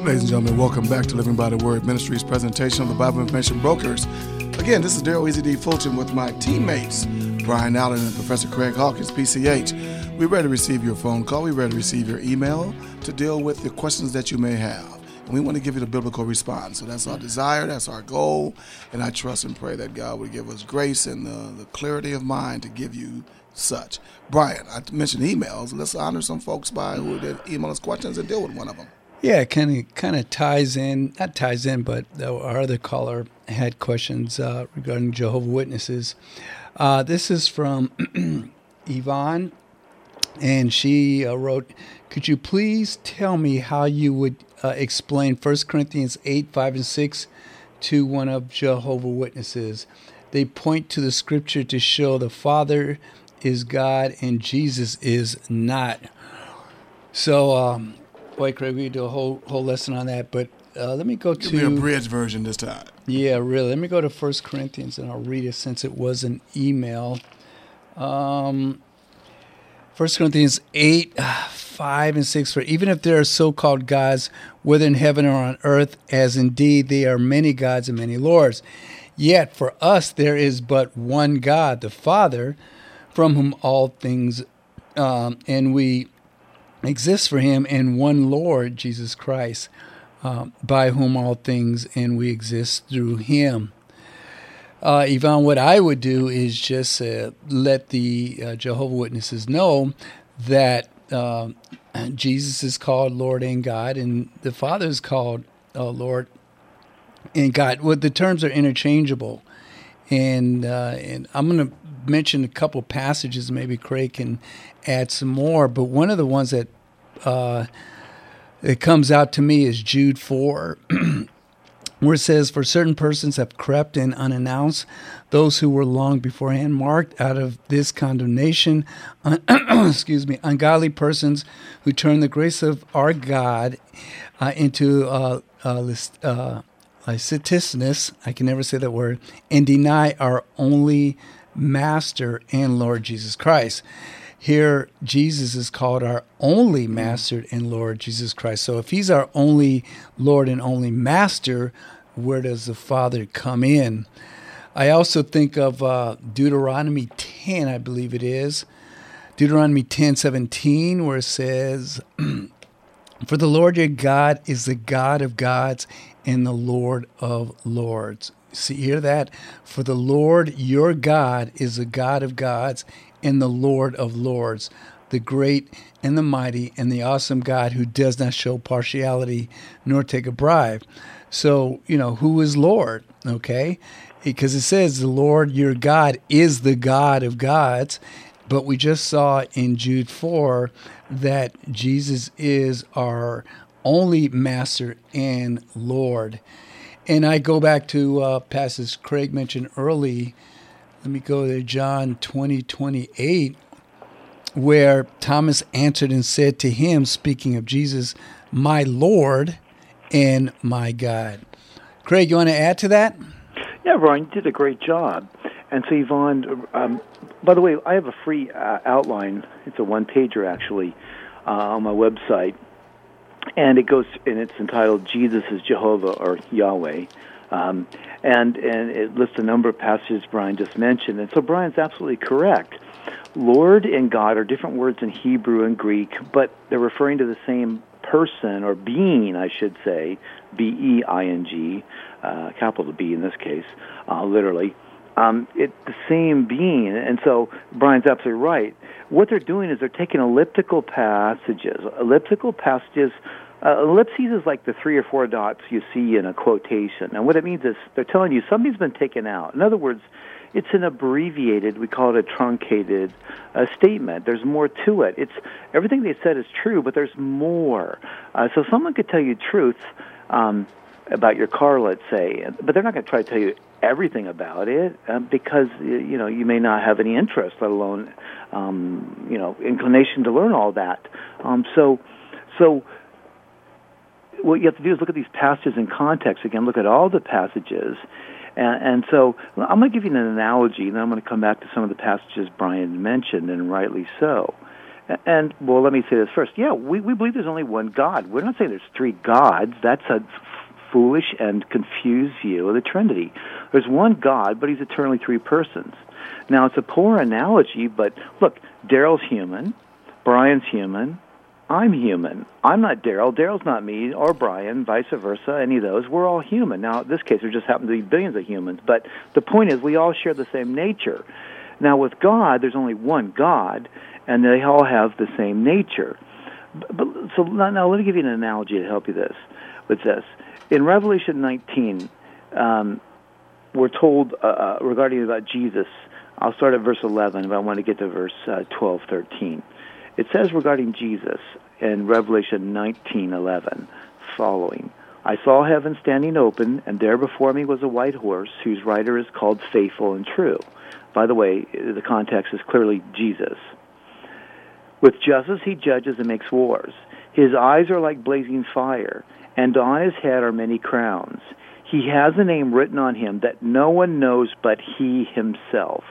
Ladies and gentlemen, welcome back to Living by the Word Ministries presentation of the Bible Information Brokers. Again, this is Daryl Easy D. Fulton with my teammates, Brian Allen and Professor Craig Hawkins, PCH. We're ready to receive your phone call. We're ready to receive your email to deal with the questions that you may have. And we want to give you the biblical response. So that's our desire, that's our goal. And I trust and pray that God would give us grace and the, the clarity of mind to give you such. Brian, I mentioned emails. Let's honor some folks by who did email us questions and deal with one of them. Yeah, kind of kind of ties in, not ties in, but our other caller had questions uh, regarding Jehovah Witnesses. Uh, this is from Yvonne, and she uh, wrote, "Could you please tell me how you would uh, explain 1 Corinthians eight five and six to one of Jehovah Witnesses? They point to the Scripture to show the Father is God and Jesus is not." So. Um, boy, Craig, we could do a whole whole lesson on that. But uh, let me go Give to me a bridge version this time. yeah, really. Let me go to First Corinthians and I'll read it since it was an email. Um, First Corinthians eight, five and six. For even if there are so-called gods, whether in heaven or on earth, as indeed they are many gods and many lords, yet for us there is but one God, the Father, from whom all things, um, and we exist for Him, and one Lord Jesus Christ, um, by whom all things, and we exist through Him. Uh, Yvonne, what I would do is just uh, let the uh, Jehovah Witnesses know that uh, Jesus is called Lord and God, and the Father is called uh, Lord and God. Well, the terms are interchangeable, and uh, and I'm going to mention a couple passages. Maybe Craig can add some more, but one of the ones that uh, it comes out to me is Jude four. where it says, For certain persons have crept in unannounced, those who were long beforehand marked out of this condemnation, excuse me, ungodly persons who turn the grace of our God uh, into uh, uh, lis- uh, licentiousness, I can never say that word, and deny our only Master and Lord Jesus Christ. Here, Jesus is called our only Master and Lord Jesus Christ. So, if He's our only Lord and only Master, where does the Father come in? I also think of uh, Deuteronomy 10, I believe it is. Deuteronomy 10 17, where it says, For the Lord your God is the God of gods and the Lord of lords. See, hear that? For the Lord your God is the God of gods and the Lord of lords, the great and the mighty and the awesome God who does not show partiality nor take a bribe. So, you know, who is Lord? Okay? Because it says the Lord your God is the God of gods. But we just saw in Jude 4 that Jesus is our only master and Lord. And I go back to uh, passage Craig mentioned early. Let me go to John 20, 28, where Thomas answered and said to him, speaking of Jesus, My Lord and my God. Craig, you want to add to that? Yeah, Brian, you did a great job. And so, Yvonne, um, by the way, I have a free uh, outline. It's a one pager, actually, uh, on my website. And it goes, and it's entitled Jesus is Jehovah or Yahweh. Um, and, and it lists a number of passages Brian just mentioned. And so, Brian's absolutely correct. Lord and God are different words in Hebrew and Greek, but they're referring to the same person or being, I should say, B E I N G, uh, capital B in this case, uh, literally. Um, it's the same being, and so Brian's absolutely right. What they're doing is they're taking elliptical passages. Elliptical passages, uh, ellipses is like the three or four dots you see in a quotation, and what it means is they're telling you something's been taken out. In other words, it's an abbreviated, we call it a truncated uh, statement. There's more to it. It's everything they said is true, but there's more. Uh, so someone could tell you truth um, about your car, let's say, but they're not going to try to tell you everything about it uh, because you know you may not have any interest, let alone um, you know inclination to learn all that. Um, so, so what you have to do is look at these passages in context again. Look at all the passages and, and so I'm going to give you an analogy, and then I'm going to come back to some of the passages Brian mentioned, and rightly so. And well, let me say this first. Yeah, we, we believe there's only one God. We're not saying there's three gods. That's a foolish and confused view of the Trinity. There's one God, but he's eternally three persons. Now, it's a poor analogy, but look, Daryl's human, Brian's human, I'm human. I'm not Daryl. Daryl's not me or Brian, vice versa, any of those. We're all human. Now, in this case, there just happen to be billions of humans, but the point is we all share the same nature. Now, with God, there's only one God, and they all have the same nature. But, but so now, now, let me give you an analogy to help you this with this. In Revelation 19, um, we're told uh, uh, regarding about Jesus. I'll start at verse 11, but I want to get to verse uh, 12, 13. It says regarding Jesus in Revelation 19:11, following. I saw heaven standing open, and there before me was a white horse, whose rider is called Faithful and True. By the way, the context is clearly Jesus. With justice he judges and makes wars. His eyes are like blazing fire, and on his head are many crowns. He has a name written on him that no one knows but he himself.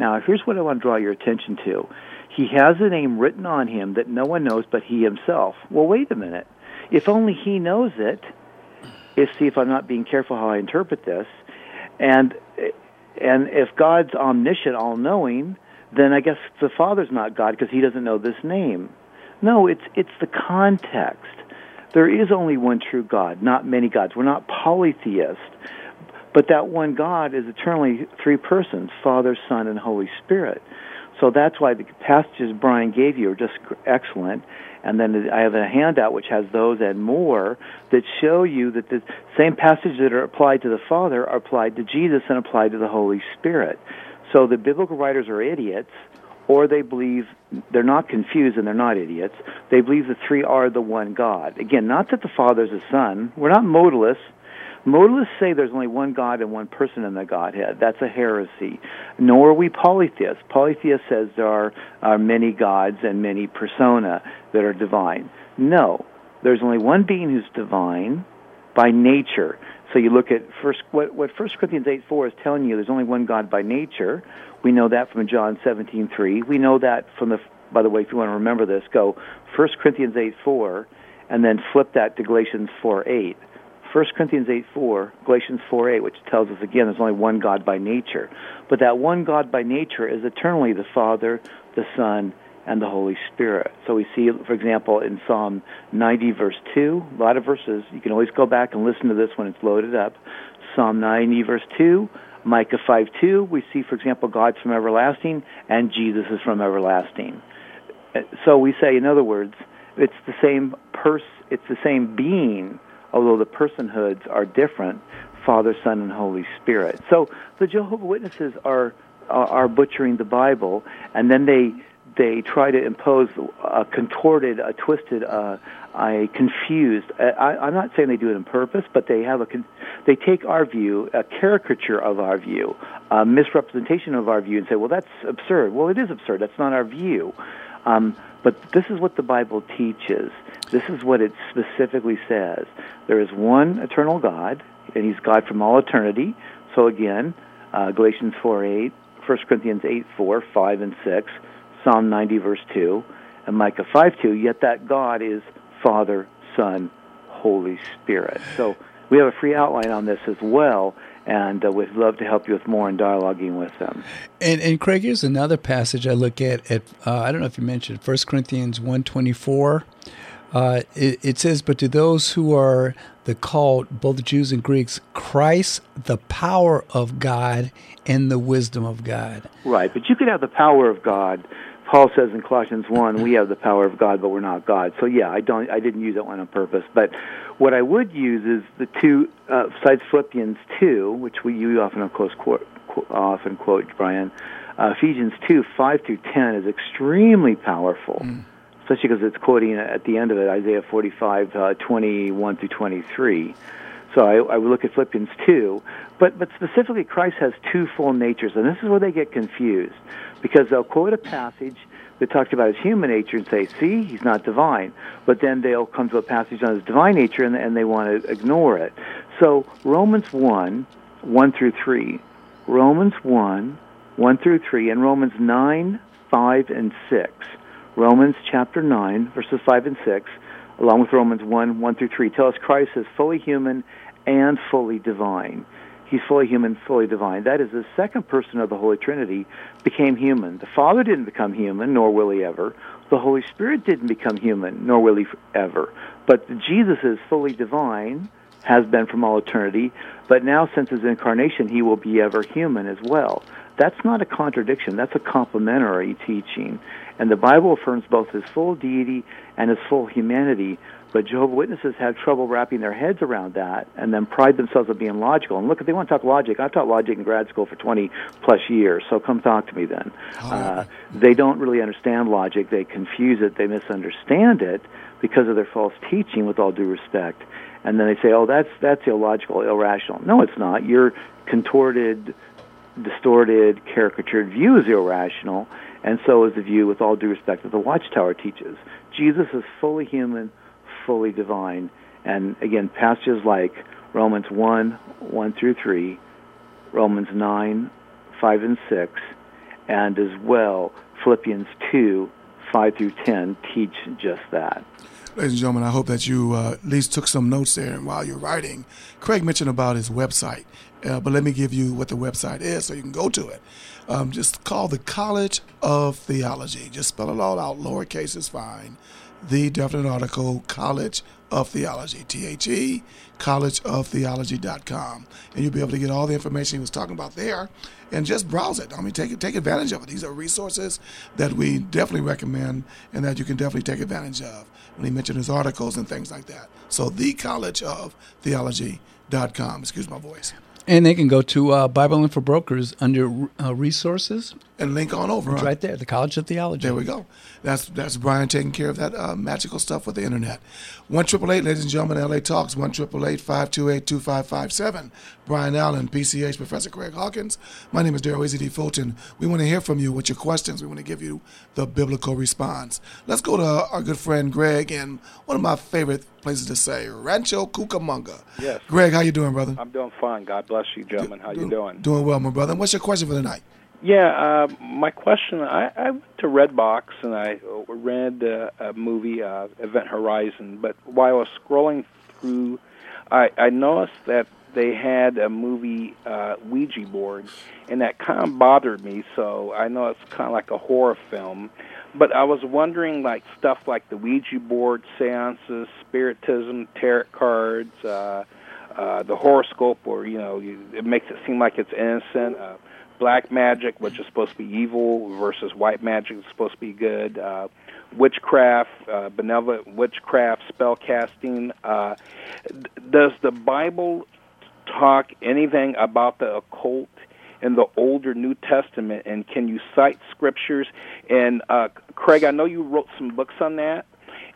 Now, here's what I want to draw your attention to. He has a name written on him that no one knows but he himself. Well, wait a minute. If only he knows it, if see if I'm not being careful how I interpret this, and and if God's omniscient, all-knowing, then I guess the Father's not God because he doesn't know this name. No, it's it's the context. There is only one true God, not many gods. We're not polytheists. But that one God is eternally three persons, Father, Son, and Holy Spirit. So that's why the passages Brian gave you are just excellent. And then I have a handout which has those and more that show you that the same passages that are applied to the Father are applied to Jesus and applied to the Holy Spirit. So the biblical writers are idiots, or they believe they're not confused and they're not idiots. They believe the three are the one God. Again, not that the Father is a Son. We're not modalists. Modalists say there's only one God and one person in the Godhead. That's a heresy. Nor are we polytheists. Polytheist says there are, are many gods and many persona that are divine. No, there's only one being who's divine by nature. So you look at first what what First Corinthians eight four is telling you. There's only one God by nature. We know that from John seventeen three. We know that from the. By the way, if you want to remember this, go First Corinthians eight four, and then flip that to Galatians four eight. 1 Corinthians 8 4, Galatians 4 8, which tells us again there's only one God by nature. But that one God by nature is eternally the Father, the Son, and the Holy Spirit. So we see, for example, in Psalm 90, verse 2, a lot of verses. You can always go back and listen to this when it's loaded up. Psalm 90, verse 2, Micah 5 2, we see, for example, God's from everlasting and Jesus is from everlasting. Uh, so we say, in other words, it's the same person, it's the same being although the personhoods are different Father, Son, and Holy Spirit. So the Jehovah Witnesses are are butchering the Bible, and then they they try to impose a contorted, a twisted, uh, a confused. I, I'm not saying they do it on purpose, but they have a they take our view, a caricature of our view, a misrepresentation of our view, and say, well, that's absurd. Well, it is absurd. That's not our view. Um, but this is what the Bible teaches. This is what it specifically says. There is one eternal God, and He's God from all eternity. So again, uh, Galatians 4 8, 1 Corinthians 8 4, 5 and 6, Psalm 90 verse 2, and Micah 5 2, yet that God is Father, Son, Holy Spirit. So we have a free outline on this as well, and uh, we'd love to help you with more in dialoguing with them. And, and Craig, here's another passage I look at. At uh, I don't know if you mentioned 1 Corinthians one twenty four. Uh, it, it, says, "But to those who are the called, both Jews and Greeks, Christ, the power of God and the wisdom of God." Right, but you could have the power of God. Paul says in Colossians one, "We have the power of God, but we're not God." So yeah, I don't, I didn't use that one on purpose, but what I would use is the two, uh, besides Philippians 2, which we you often of course quote, often quote Brian, uh, Ephesians 2, 5 through 10 is extremely powerful, mm. especially because it's quoting at the end of it Isaiah 45, uh, 21 through 23. So I, I would look at Philippians 2. But, but specifically, Christ has two full natures, and this is where they get confused because they'll quote a passage that talks about his human nature and say, see, he's not divine. But then they'll come to a passage on his divine nature and, and they want to ignore it. So Romans 1, 1 through 3, Romans 1, 1 through 3, and Romans 9, 5, and 6. Romans chapter 9, verses 5 and 6, along with Romans 1, 1 through 3, tell us Christ is fully human and fully divine. He's fully human, fully divine. That is, the second person of the Holy Trinity became human. The Father didn't become human, nor will he ever. The Holy Spirit didn't become human, nor will he ever. But Jesus is fully divine, has been from all eternity, but now since his incarnation, he will be ever human as well. That's not a contradiction. That's a complementary teaching. And the Bible affirms both his full deity and his full humanity. But Jehovah Witnesses have trouble wrapping their heads around that and then pride themselves on being logical. And look, if they want to talk logic, I've taught logic in grad school for 20 plus years, so come talk to me then. Oh, uh, they don't really understand logic. They confuse it. They misunderstand it because of their false teaching, with all due respect. And then they say, oh, that's, that's illogical, irrational. No, it's not. You're contorted, distorted, caricatured view is irrational, and so is the view, with all due respect, that the Watchtower teaches. Jesus is fully human, fully divine. And again, passages like Romans 1, 1 through 3, Romans 9, 5 and 6, and as well Philippians 2, 5 through 10 teach just that. Ladies and gentlemen, I hope that you uh, at least took some notes there And while you're writing. Craig mentioned about his website, uh, but let me give you what the website is so you can go to it. Um, just call the College of Theology. Just spell it all out. Lowercase is fine the definite article, College of Theology, T H E, collegeoftheology.com. And you'll be able to get all the information he was talking about there and just browse it. I mean, take, take advantage of it. These are resources that we definitely recommend and that you can definitely take advantage of when he mentioned his articles and things like that. So, the College of Theology.com. Excuse my voice. And they can go to uh, Bible Info Brokers under uh, resources and link on over. It's right there, the College of Theology. There we go. That's that's Brian taking care of that uh, magical stuff with the internet. One triple eight, ladies and gentlemen, LA Talks. One triple eight five two eight two five five seven. Brian Allen, PCH, Professor Craig Hawkins. My name is Daryl Easy D. Fulton. We want to hear from you with your questions. We want to give you the biblical response. Let's go to our good friend Greg and one of my favorite places to say, Rancho Cucamonga. Yes. Greg, how you doing, brother? I'm doing fine. God bless you, gentlemen. How do, you doing? Doing well, my brother. What's your question for the night? Yeah, uh, my question. I, I went to Redbox and I read uh, a movie, uh, Event Horizon. But while I was scrolling through, I, I noticed that they had a movie uh, Ouija board, and that kind of bothered me. So I know it's kind of like a horror film, but I was wondering, like stuff like the Ouija board, seances, spiritism, tarot cards, uh, uh, the horoscope, or you know, you, it makes it seem like it's innocent. Uh, black magic, which is supposed to be evil, versus white magic, is supposed to be good. Uh, witchcraft, uh, benevolent witchcraft, spell casting. Uh, does the Bible talk anything about the occult in the older New Testament? And can you cite scriptures? And uh, Craig, I know you wrote some books on that,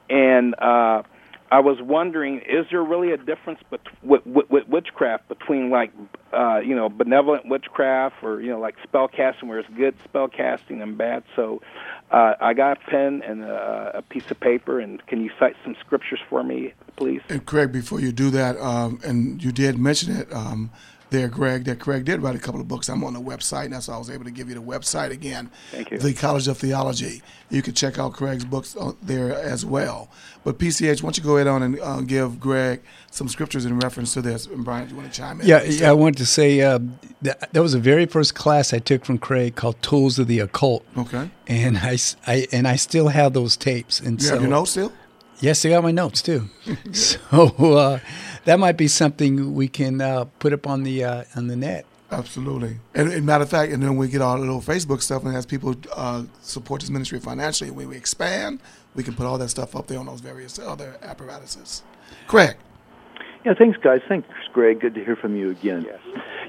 and uh, I was wondering, is there really a difference bet- with, with, with witchcraft between like, uh, you know, benevolent witchcraft or you know, like spell casting, where it's good spell casting and bad? So, uh, I got a pen and a, a, piece of paper, and can you cite some scriptures for me, please? And Craig, before you do that, um, and you did mention it. Um, there, Greg, that Craig did write a couple of books. I'm on the website, and that's why I was able to give you the website again. Thank you. The College of Theology. You can check out Craig's books there as well. But PCH, why don't you go ahead on and uh, give Greg some scriptures in reference to this? And Brian, do you want to chime in? Yeah, yeah I wanted to say uh, that, that was the very first class I took from Craig called Tools of the Occult. Okay. And I, I and I still have those tapes. And you so, have your notes still? Yes, I got my notes too. so uh, that might be something we can uh, put up on the uh, on the net. Absolutely. And, and, matter of fact, and then we get all the little Facebook stuff, and as people uh, support this ministry financially, when we expand, we can put all that stuff up there on those various other apparatuses. Craig. Yeah, thanks, guys. Thanks, Greg. Good to hear from you again. Yes.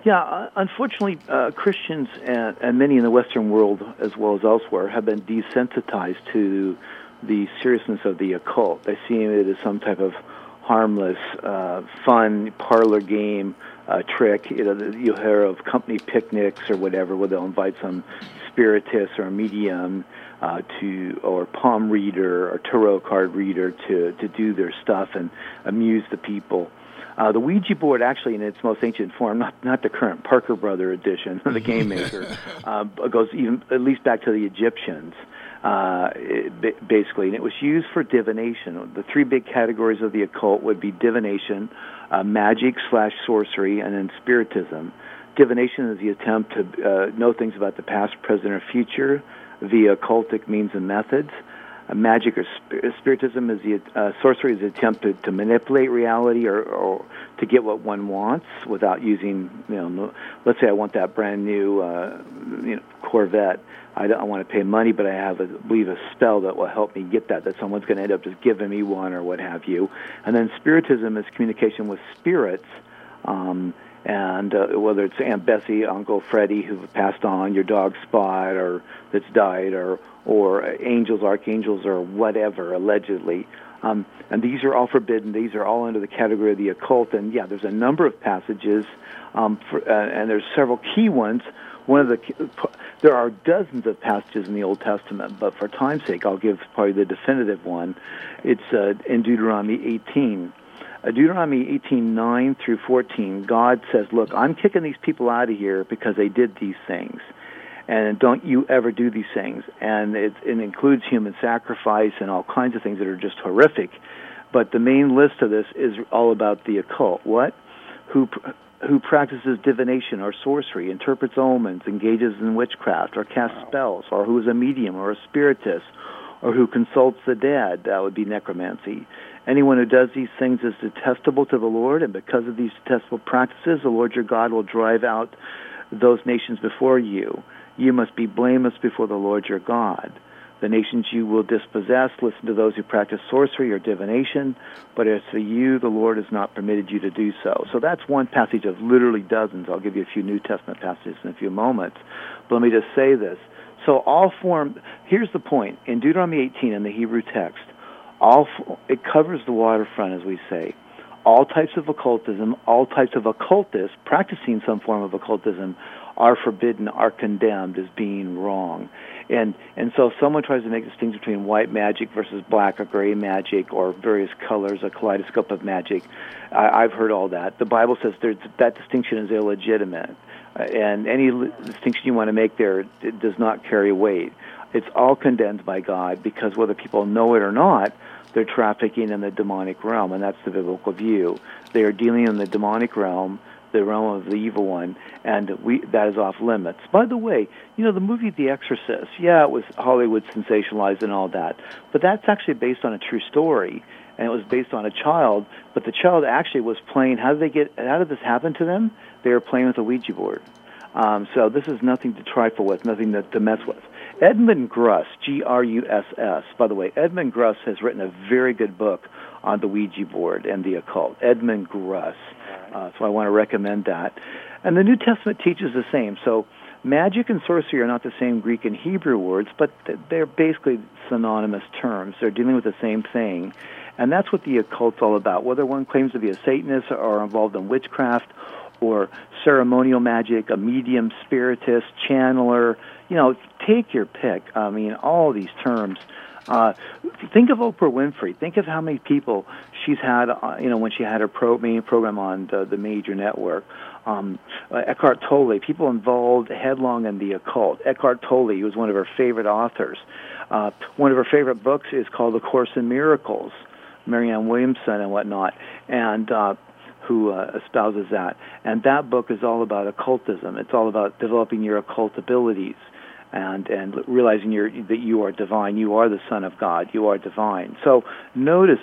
Yeah, uh, unfortunately, uh, Christians and, and many in the Western world, as well as elsewhere, have been desensitized to the seriousness of the occult. They see it as some type of harmless, uh, fun parlor game uh, trick. You know, you'll hear of company picnics or whatever, where they'll invite some spiritist or a medium uh, to, or palm reader or tarot card reader to to do their stuff and amuse the people. Uh, the Ouija board, actually, in its most ancient form, not not the current Parker Brother edition, the game maker, uh, goes even at least back to the Egyptians. Uh, basically, and it was used for divination. The three big categories of the occult would be divination, uh, magic slash sorcery, and then spiritism. Divination is the attempt to uh, know things about the past, present, or future via occultic means and methods. Uh, magic or spiritism is the uh, sorcery is the attempt to, to manipulate reality or, or to get what one wants without using you know let's say I want that brand new uh, you know Corvette I don't want to pay money but I have a believe a spell that will help me get that that someone's going to end up just giving me one or what have you and then spiritism is communication with spirits um, and uh, whether it's Aunt Bessie, Uncle Freddie who passed on, your dog Spot or that's died, or or angels, archangels, or whatever allegedly. Um, and these are all forbidden. These are all under the category of the occult. And yeah, there's a number of passages, um, for, uh, and there's several key ones. One of the there are dozens of passages in the Old Testament, but for time's sake, I'll give probably the definitive one. It's uh, in Deuteronomy 18. Uh, Deuteronomy 18:9 through 14, God says, "Look, I'm kicking these people out of here because they did these things." and don't you ever do these things. And it, it includes human sacrifice and all kinds of things that are just horrific. But the main list of this is all about the occult. What? Who who practices divination or sorcery, interprets omens, engages in witchcraft, or casts spells, or who is a medium or a spiritist, or who consults the dead. That would be necromancy. Anyone who does these things is detestable to the Lord, and because of these detestable practices, the Lord your God will drive out those nations before you. You must be blameless before the Lord your God. The nations you will dispossess, listen to those who practice sorcery or divination, but as for you, the Lord has not permitted you to do so. So that's one passage of literally dozens. I'll give you a few New Testament passages in a few moments. But let me just say this. So all form, here's the point. In Deuteronomy 18 in the Hebrew text, all it covers the waterfront, as we say. All types of occultism, all types of occultists practicing some form of occultism are forbidden, are condemned as being wrong. And and so if someone tries to make a distinction between white magic versus black or gray magic or various colors, a kaleidoscope of magic, I, I've heard all that. The Bible says that distinction is illegitimate, uh, and any distinction you want to make there it does not carry weight. It's all condemned by God because whether people know it or not, they're trafficking in the demonic realm, and that's the biblical view. They are dealing in the demonic realm the realm of the evil one, and we that is off limits. By the way, you know the movie The Exorcist. Yeah, it was Hollywood sensationalized and all that, but that's actually based on a true story, and it was based on a child. But the child actually was playing. How did they get? How did this happen to them? They were playing with a Ouija board. Um, so this is nothing to trifle with, nothing to, to mess with. Edmund Gruss, G-R-U-S-S. By the way, Edmund Gruss has written a very good book on the Ouija board and the occult. Edmund Gruss. Uh, so I want to recommend that. And the New Testament teaches the same. So magic and sorcery are not the same Greek and Hebrew words, but they're basically synonymous terms. They're dealing with the same thing. And that's what the occult's all about. Whether one claims to be a Satanist or involved in witchcraft or ceremonial magic, a medium, spiritist, channeler, you know, take your pick. I mean, all these terms uh, think of Oprah Winfrey. Think of how many people she's had, uh, you know, when she had her pro- main program on the, the major network. Um, uh, Eckhart Tolle, people involved headlong in the occult. Eckhart Tolle he was one of her favorite authors. Uh, one of her favorite books is called The Course in Miracles, Marianne Williamson and whatnot, and uh, who uh, espouses that. And that book is all about occultism. It's all about developing your occult abilities and and realizing you're, that you are divine. You are the Son of God. You are divine. So notice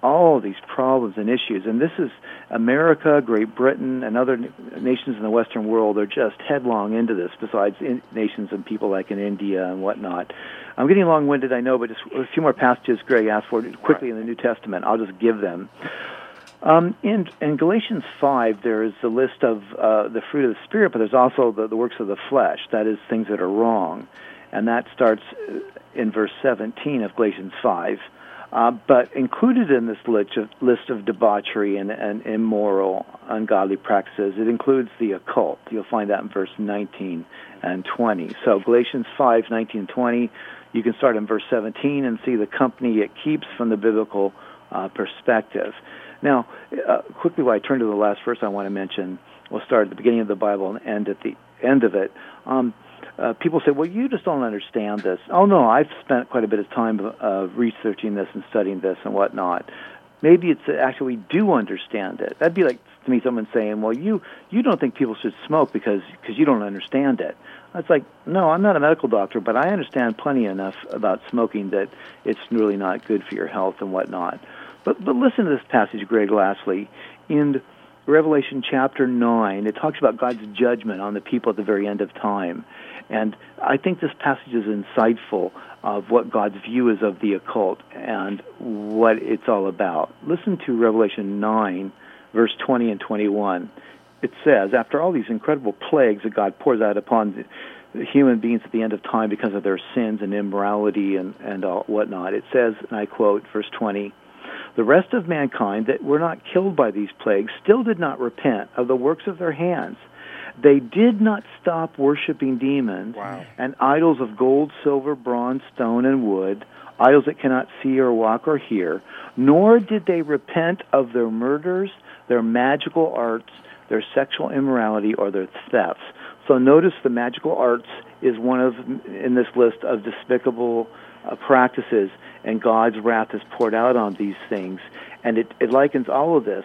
all these problems and issues, and this is America, Great Britain, and other nations in the Western world are just headlong into this. Besides in, nations and people like in India and whatnot. I'm getting long-winded, I know, but just a few more passages Greg asked for quickly in the New Testament. I'll just give them. Um, in, in Galatians 5, there is a list of uh, the fruit of the Spirit, but there's also the, the works of the flesh, that is, things that are wrong. And that starts uh, in verse 17 of Galatians 5. Uh, but included in this list of, list of debauchery and, and immoral, ungodly practices, it includes the occult. You'll find that in verse 19 and 20. So Galatians 5, 19 and 20, you can start in verse 17 and see the company it keeps from the biblical uh, perspective. Now, uh, quickly, while I turn to the last verse I want to mention, we'll start at the beginning of the Bible and end at the end of it. Um, uh, people say, "Well, you just don't understand this." Oh no, I've spent quite a bit of time uh, researching this and studying this and whatnot. Maybe it's actually we do understand it. That'd be like to me someone saying, "Well, you you don't think people should smoke because because you don't understand it." It's like, no, I'm not a medical doctor, but I understand plenty enough about smoking that it's really not good for your health and whatnot. But but listen to this passage, Greg. Lastly, in Revelation chapter nine, it talks about God's judgment on the people at the very end of time, and I think this passage is insightful of what God's view is of the occult and what it's all about. Listen to Revelation nine, verse twenty and twenty-one it says, after all these incredible plagues that God pours out upon the human beings at the end of time because of their sins and immorality and, and all, whatnot, it says, and I quote, verse 20, the rest of mankind that were not killed by these plagues still did not repent of the works of their hands. They did not stop worshiping demons wow. and idols of gold, silver, bronze, stone, and wood, idols that cannot see or walk or hear, nor did they repent of their murders, their magical arts, their sexual immorality, or their thefts. So notice the magical arts is one of in this list of despicable uh, practices, and God's wrath is poured out on these things. And it, it likens all of this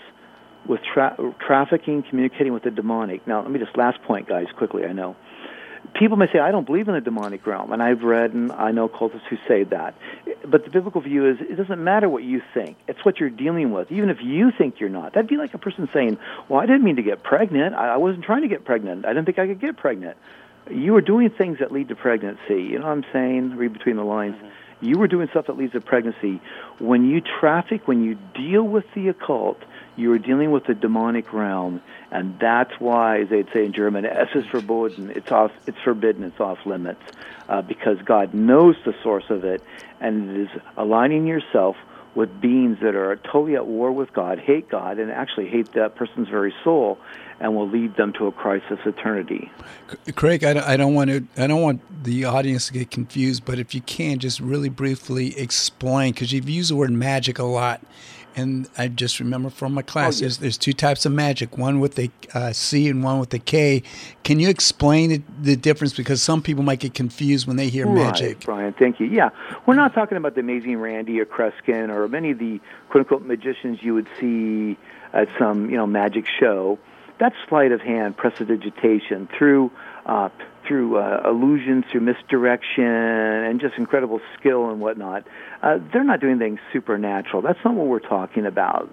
with tra- trafficking, communicating with the demonic. Now, let me just last point, guys, quickly. I know people may say, I don't believe in the demonic realm, and I've read and I know cultists who say that. But the biblical view is it doesn't matter what you think, it's what you're dealing with, even if you think you're not. That'd be like a person saying, Well, I didn't mean to get pregnant. I wasn't trying to get pregnant. I didn't think I could get pregnant. You are doing things that lead to pregnancy. You know what I'm saying? Read between the lines. Mm-hmm. You were doing stuff that leads to pregnancy. When you traffic, when you deal with the occult, you are dealing with the demonic realm, and that's why, as they'd say in German, "Es ist verboten." It's off. It's forbidden. It's off limits, uh, because God knows the source of it, and it is aligning yourself with beings that are totally at war with God, hate God, and actually hate that person's very soul, and will lead them to a crisis eternity. Craig, I don't want to. I don't want the audience to get confused, but if you can, just really briefly explain, because you've used the word magic a lot and I just remember from my class, oh, there's, there's, two types of magic, one with a uh, C and one with a K. Can you explain it, the difference? Because some people might get confused when they hear right, magic. Brian, thank you. Yeah, we're not talking about the amazing Randi or Kreskin or many of the quote-unquote magicians you would see at some, you know, magic show. That's sleight of hand, prestidigitation through uh, through uh, illusion, through misdirection, and just incredible skill and whatnot. Uh, they're not doing anything supernatural. That's not what we're talking about.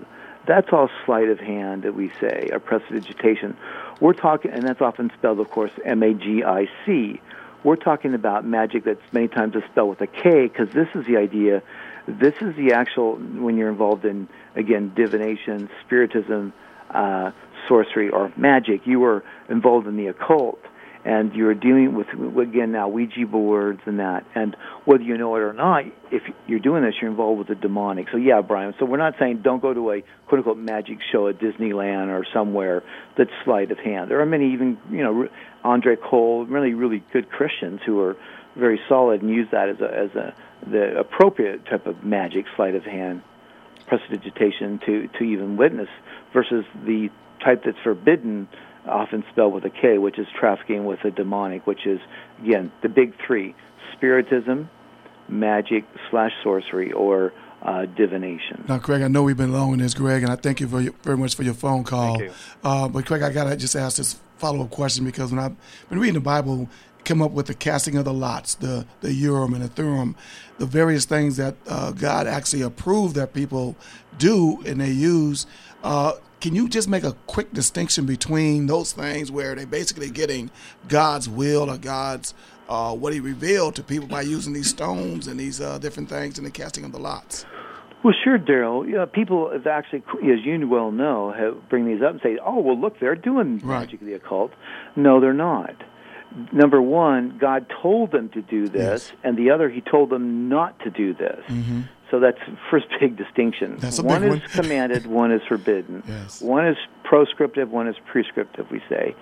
That's all sleight of hand that we say, or prestidigitation. We're talking, and that's often spelled, of course, M-A-G-I-C. We're talking about magic that's many times is spelled with a K, because this is the idea. This is the actual when you're involved in again divination, spiritism, uh, sorcery, or magic. You are involved in the occult and you're dealing with again now Ouija boards and that, and whether you know it or not, if you're doing this, you're involved with the demonic. So yeah, Brian. So we're not saying don't go to a quote unquote magic show at Disneyland or somewhere that's sleight of hand. There are many, even you know, Andre Kole, really really good Christians who are very solid and use that as a as a the appropriate type of magic, sleight of hand, prestidigitation to to even witness, versus the type that's forbidden often spelled with a K, which is trafficking with the demonic, which is, again, the big three spiritism, magic slash sorcery, or uh, divination. Now, Craig, I know we've been long in this, Greg, and I thank you very, very much for your phone call. Thank you. Uh, but, Craig, I got to just ask this follow up question because when I've been reading the Bible, come up with the casting of the lots, the the Urim and the Thummim, the various things that uh, God actually approved that people do and they use. Can you just make a quick distinction between those things where they're basically getting God's will or God's uh, what He revealed to people by using these stones and these uh, different things and the casting of the lots? Well, sure, Daryl. Yeah, people have actually, as you well know, have bring these up and say, "Oh, well, look, they're doing right. magic of the occult." No, they're not. Number one, God told them to do this, yes. and the other, He told them not to do this. Mm-hmm. So that's first big distinction. one is commanded, one is forbidden. Yes. One is proscriptive, one is prescriptive. We say.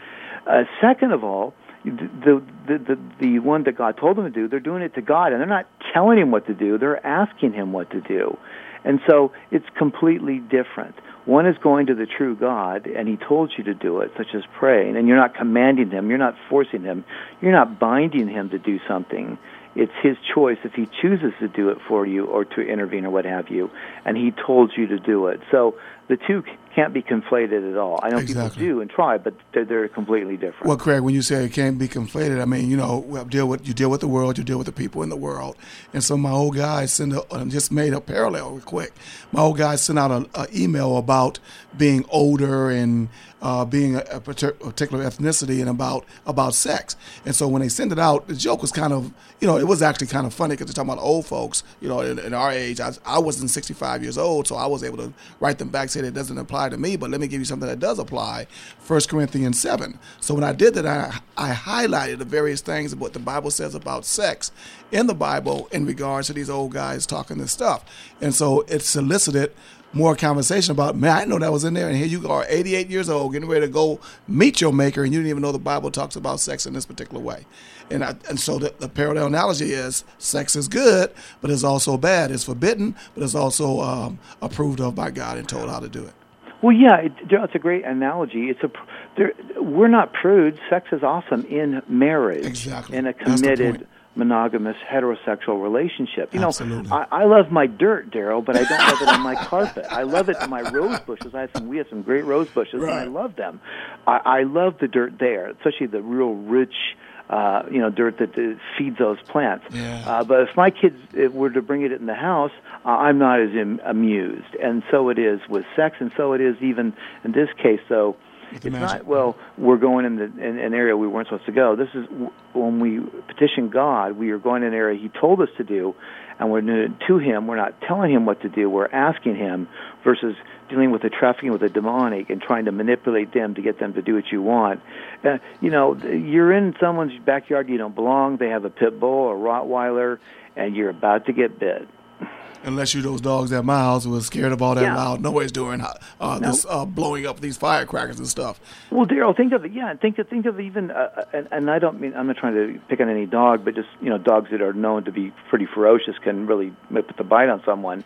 Uh, second of all, the, the the the one that God told them to do, they're doing it to God, and they're not telling him what to do; they're asking him what to do, and so it's completely different. One is going to the true God, and He told you to do it, such as praying, and you're not commanding Him, you're not forcing Him, you're not binding Him to do something. It's His choice if He chooses to do it for you or to intervene or what have you, and He told you to do it. So the two can't be conflated at all. I know Exactly. people do and try, but they're, they're completely different. Well, Craig, when you say it can't be conflated, I mean, you know, deal with you deal with the world, you deal with the people in the world, and so my old guy sent a, just made a parallel real quick. My old guy sent out an email about being older and uh, being a, a particular ethnicity and about about sex, and so when they sent it out, the joke was kind of, you know, it was actually kind of funny because they're talking about old folks, you know, in, in our age. I, I wasn't 65 years old, so I was able to write them back, say that it doesn't apply to me, but let me give you something that does apply. 1 Corinthians 7. So when I did that, I, I highlighted the various things of what the Bible says about sex in the Bible in regards to these old guys talking this stuff. And so it solicited more conversation about, man, I didn't know that was in there. And here you are, 88 years old, getting ready to go meet your maker, and you didn't even know the Bible talks about sex in this particular way. And, I, and so the, the parallel analogy is sex is good, but it's also bad. It's forbidden, but it's also um, approved of by God and told how to do it. Well, yeah, it, it's a great analogy. It's a there, we're not prudes. Sex is awesome in marriage, Exactly. in a committed monogamous heterosexual relationship. You Absolutely. know, I, I love my dirt, Daryl, but I don't love it on my carpet. I love it in my rose bushes. I have some. We have some great rose bushes, and I love them. I, I love the dirt there, especially the real rich. Uh, you know, dirt that uh, feeds those plants. Yeah. Uh, but if my kids uh, were to bring it in the house, uh, I'm not as Im- amused. And so it is with sex, and so it is even in this case. So it's not well. We're going in, the, in an area we weren't supposed to go. This is w- when we petition God. We are going in an area He told us to do, and we're doing to Him. We're not telling Him what to do. We're asking Him versus dealing with the trafficking with the demonic and trying to manipulate them to get them to do what you want. Uh, you know, you're in someone's backyard you don't belong. They have a pit bull, a Rottweiler, and you're about to get bit. Unless you those dogs at my house was scared of all that Yeah. loud noise during uh, this uh, blowing up these firecrackers and stuff. Well, Daryl, think of it. Yeah, think of think of even, uh, and, and I don't mean I'm not trying to pick on any dog, but just you know, dogs that are known to be pretty ferocious can really put the bite on someone.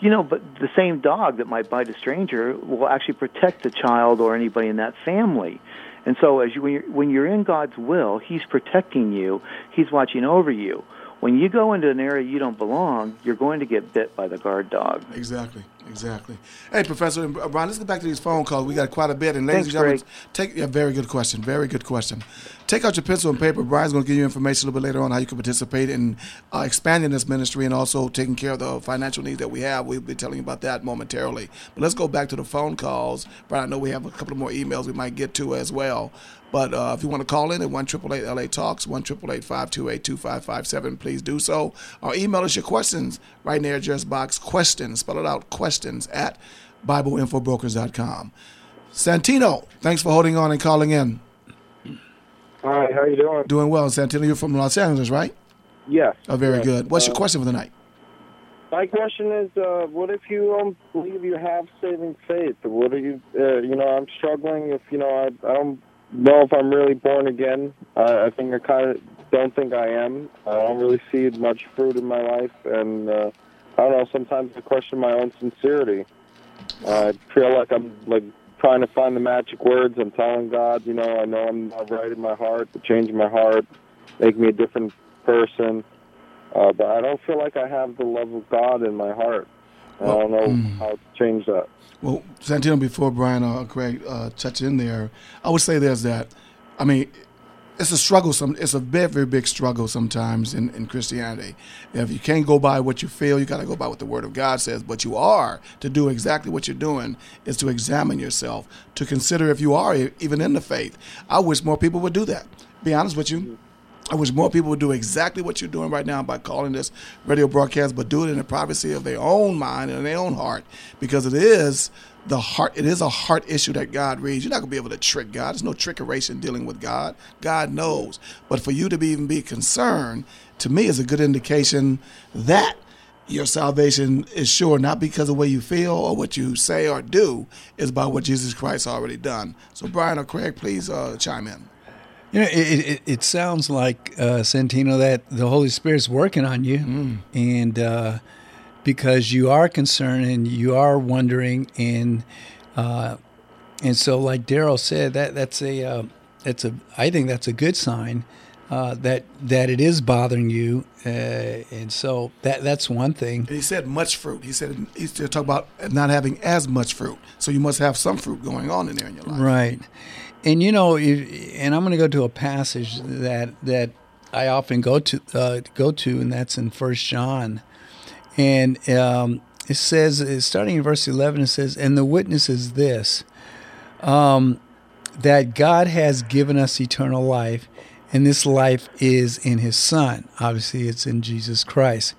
You know, but the same dog that might bite a stranger will actually protect the child or anybody in that family. And so, as you when you're, when you're in God's will, He's protecting you. He's watching over you. When you go into an area you don't belong, you're going to get bit by the guard dog. Exactly, exactly. Hey, Professor uh, Brian, let's get back to these phone calls. We got quite a bit, and ladies Thanks, and gentlemen, Greg. take yeah, very good question, very good question. Take out your pencil and paper. Brian's going to give you information a little bit later on how you can participate in uh, expanding this ministry and also taking care of the financial needs that we have. We'll be telling you about that momentarily. But let's go back to the phone calls. Brian, I know we have a couple of more emails we might get to as well. But uh, if you want to call in at one triple eight LA Talks, one triple eight five two eight two five five seven, please do so. Or email us your questions right in the address box. Questions, spell it out. Questions at BibleInfoBrokers.com. Santino, thanks for holding on and calling in. Hi, how you doing? Doing well, Santino. You're from Los Angeles, right? Yes. Oh, very yes. good. What's your Uh, question for the night? My question is, uh, what if you don't believe you have saving faith? What are you, uh, you know, I'm struggling if, you know, I, I don't know if I'm really born again. I, I think I kind of don't think I am. I don't really see much fruit in my life, and uh, I don't know, sometimes I question my own sincerity. I feel like I'm, like, trying to find the magic words. I'm telling God, you know, I know I'm not right in my heart, to change my heart, make me a different person. Uh, but I don't feel like I have the love of God in my heart. I don't know mm. how to change that. Well, Santino, before Brian or Craig uh, touch in there, I would say there's that. I mean, it's a struggle. Some it's a very very big struggle sometimes in, in Christianity. If you can't go by what you feel, you got to go by what the Word of God says. But you are to do exactly what you're doing is to examine yourself, to consider if you are even in the faith. I wish more people would do that. Be honest with you. I wish more people would do exactly what you're doing right now by calling this radio broadcast, but do it in the privacy of their own mind and their own heart, because it is the heart. It is a heart issue that God reads. You're not gonna be able to trick God. There's no trickery in dealing with God. God knows. But for you to be even be concerned, to me, is a good indication that your salvation is sure not because of the way you feel or what you say or do, is by what Jesus Christ already done. So, Brian or Craig, please uh, chime in. You know, it, it, it sounds like uh, Santino that the Holy Spirit's working on you, mm. and uh, because you are concerned and you are wondering, and uh, and so like Daryl said, that that's a uh, that's a I think that's a good sign uh, that that it is bothering you, uh, and so that that's one thing. He said much fruit. He said he's talk about not having as much fruit. So you must have some fruit going on in there in your life, right? And you know, if, and I'm going to go to a passage that that I often go to uh, go to, and that's in First John, and um, it says, starting in verse 11, it says, "And the witness is this." Um, that God has given us eternal life, and this life is in his Son. Obviously, it's in Jesus Christ.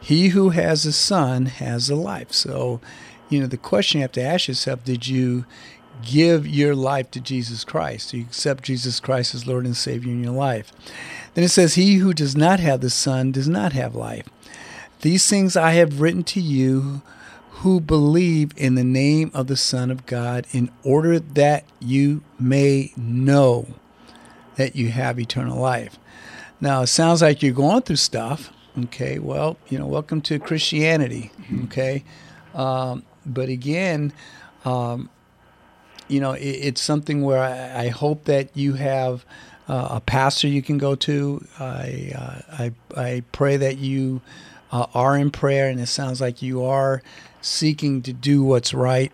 He who has a Son has a life. So, you know, the question you have to ask yourself did you give your life to Jesus Christ? Do you accept Jesus Christ as Lord and Savior in your life? Then it says, He who does not have the Son does not have life. These things I have written to you who believe in the name of the Son of God in order that you may know that you have eternal life. Now, it sounds like you're going through stuff. Okay, well, you know, welcome to Christianity. Okay, um, but again, um, you know, it, it's something where I, I, hope that you have uh, a pastor you can go to. I uh, I, I pray that you uh, are in prayer, and it sounds like you are seeking to do what's right.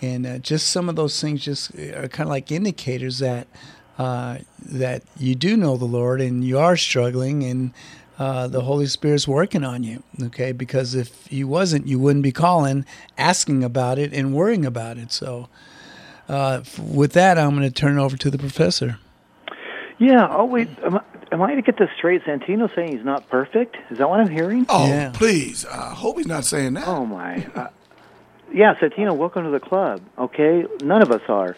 And uh, just some of those things just are kind of like indicators that uh, that you do know the Lord and you are struggling and uh, the Holy Spirit's working on you. Okay, because if He wasn't, you wouldn't be calling, asking about it, and worrying about it. So, uh, with that, I'm going to turn it over to the professor. Yeah. Oh wait. Am I, to get this straight? Santino saying he's not perfect. Is that what I'm hearing? Oh, yeah. please. I hope he's not saying that. Oh my. Uh, yeah, Santino, welcome to the club. Okay, none of us are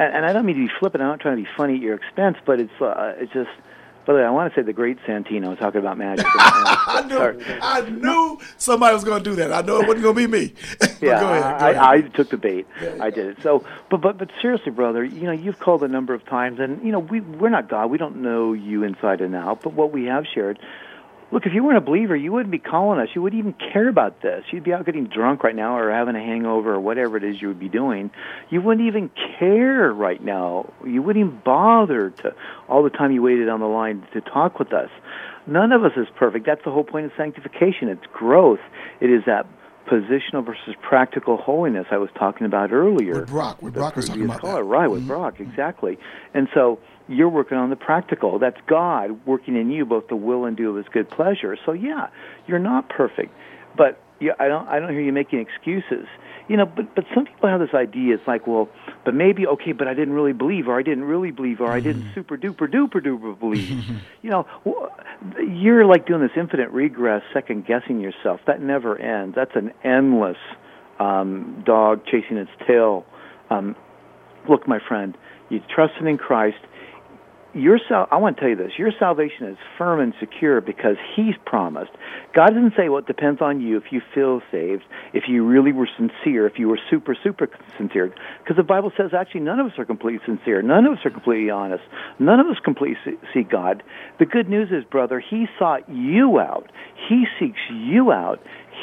and, and I don't mean to be flippant. I'm not trying to be funny at your expense, but it's uh, it's just. By the way, I want to say the great Santino talking about magic. I knew, I knew somebody was going to do that. I know it wasn't going to be me. yeah, go ahead, go I, I, I took the bait. Yeah, yeah. I did it. So, but but but seriously, brother, you know, you've called a number of times, and you know, we we're not God. We don't know you inside and out. But what we have shared Look, if you weren't a believer, you wouldn't be calling us. You wouldn't even care about this. You'd be out getting drunk right now or having a hangover or whatever it is you would be doing. You wouldn't even care right now. You wouldn't even bother to all the time you waited on the line to talk with us. None of us is perfect. That's the whole point of sanctification. It's growth. It is that positional versus practical holiness I was talking about earlier. With Brock, with Brock was talking about that. Right, with mm-hmm. Brock, exactly. And so you're working on the practical. That's God working in you both to will and do of His good pleasure. So yeah, you're not perfect, but I don't I don't hear you making excuses. You know, but but some people have this idea. It's like, well, but maybe okay, but I didn't really believe, or I didn't really believe, or I didn't mm-hmm. super duper duper duper believe. you know, you're like doing this infinite regress, second guessing yourself. That never ends. That's an endless um, dog chasing its tail. Um, look, my friend, you trusted in Christ your sal- I want to tell you this. Your salvation is firm and secure because He's promised. God doesn't say, well, it depends on you if you feel saved, if you really were sincere, if you were super, super sincere. Because the Bible says actually none of us are completely sincere. None of us are completely honest. None of us completely see God. The good news is, brother, He sought you out. He seeks you out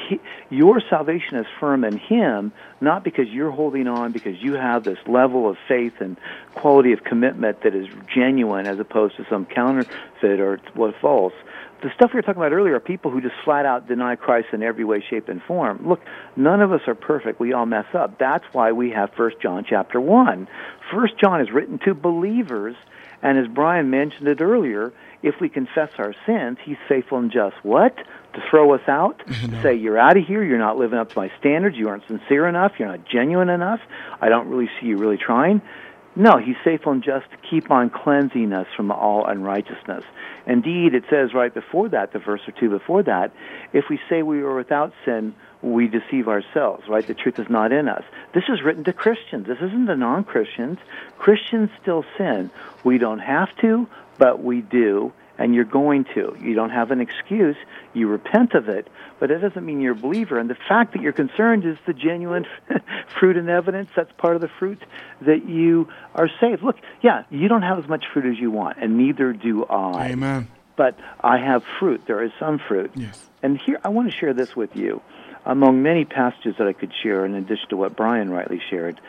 he, your salvation is firm in Him, not because you're holding on, because you have this level of faith and quality of commitment that is genuine as opposed to some counterfeit or what false. The stuff we were talking about earlier are people who just flat out deny Christ in every way, shape, and form. Look, none of us are perfect. We all mess up. That's why we have First John chapter one. First John is written to believers, and as Brian mentioned it earlier, if we confess our sins, He's faithful and just. What? to throw us out, to say you're out of here, you're not living up to my standards, you aren't sincere enough, you're not genuine enough, I don't really see you really trying. No, he's faithful and just to keep on cleansing us from all unrighteousness. Indeed, it says right before that, the verse or two before that, if we say we are without sin, we deceive ourselves, right? The truth is not in us. This is written to Christians. This isn't to non Christians. Christians still sin. We don't have to, but we do and you're going to. You don't have an excuse. You repent of it, but it doesn't mean you're a believer. And the fact that you're concerned is the genuine fruit and evidence. That's part of the fruit that you are saved. Look, yeah, you don't have as much fruit as you want, and neither do I. Amen. But I have fruit. There is some fruit. Yes. And here, I want to share this with you. Among many passages that I could share, in addition to what Brian rightly shared,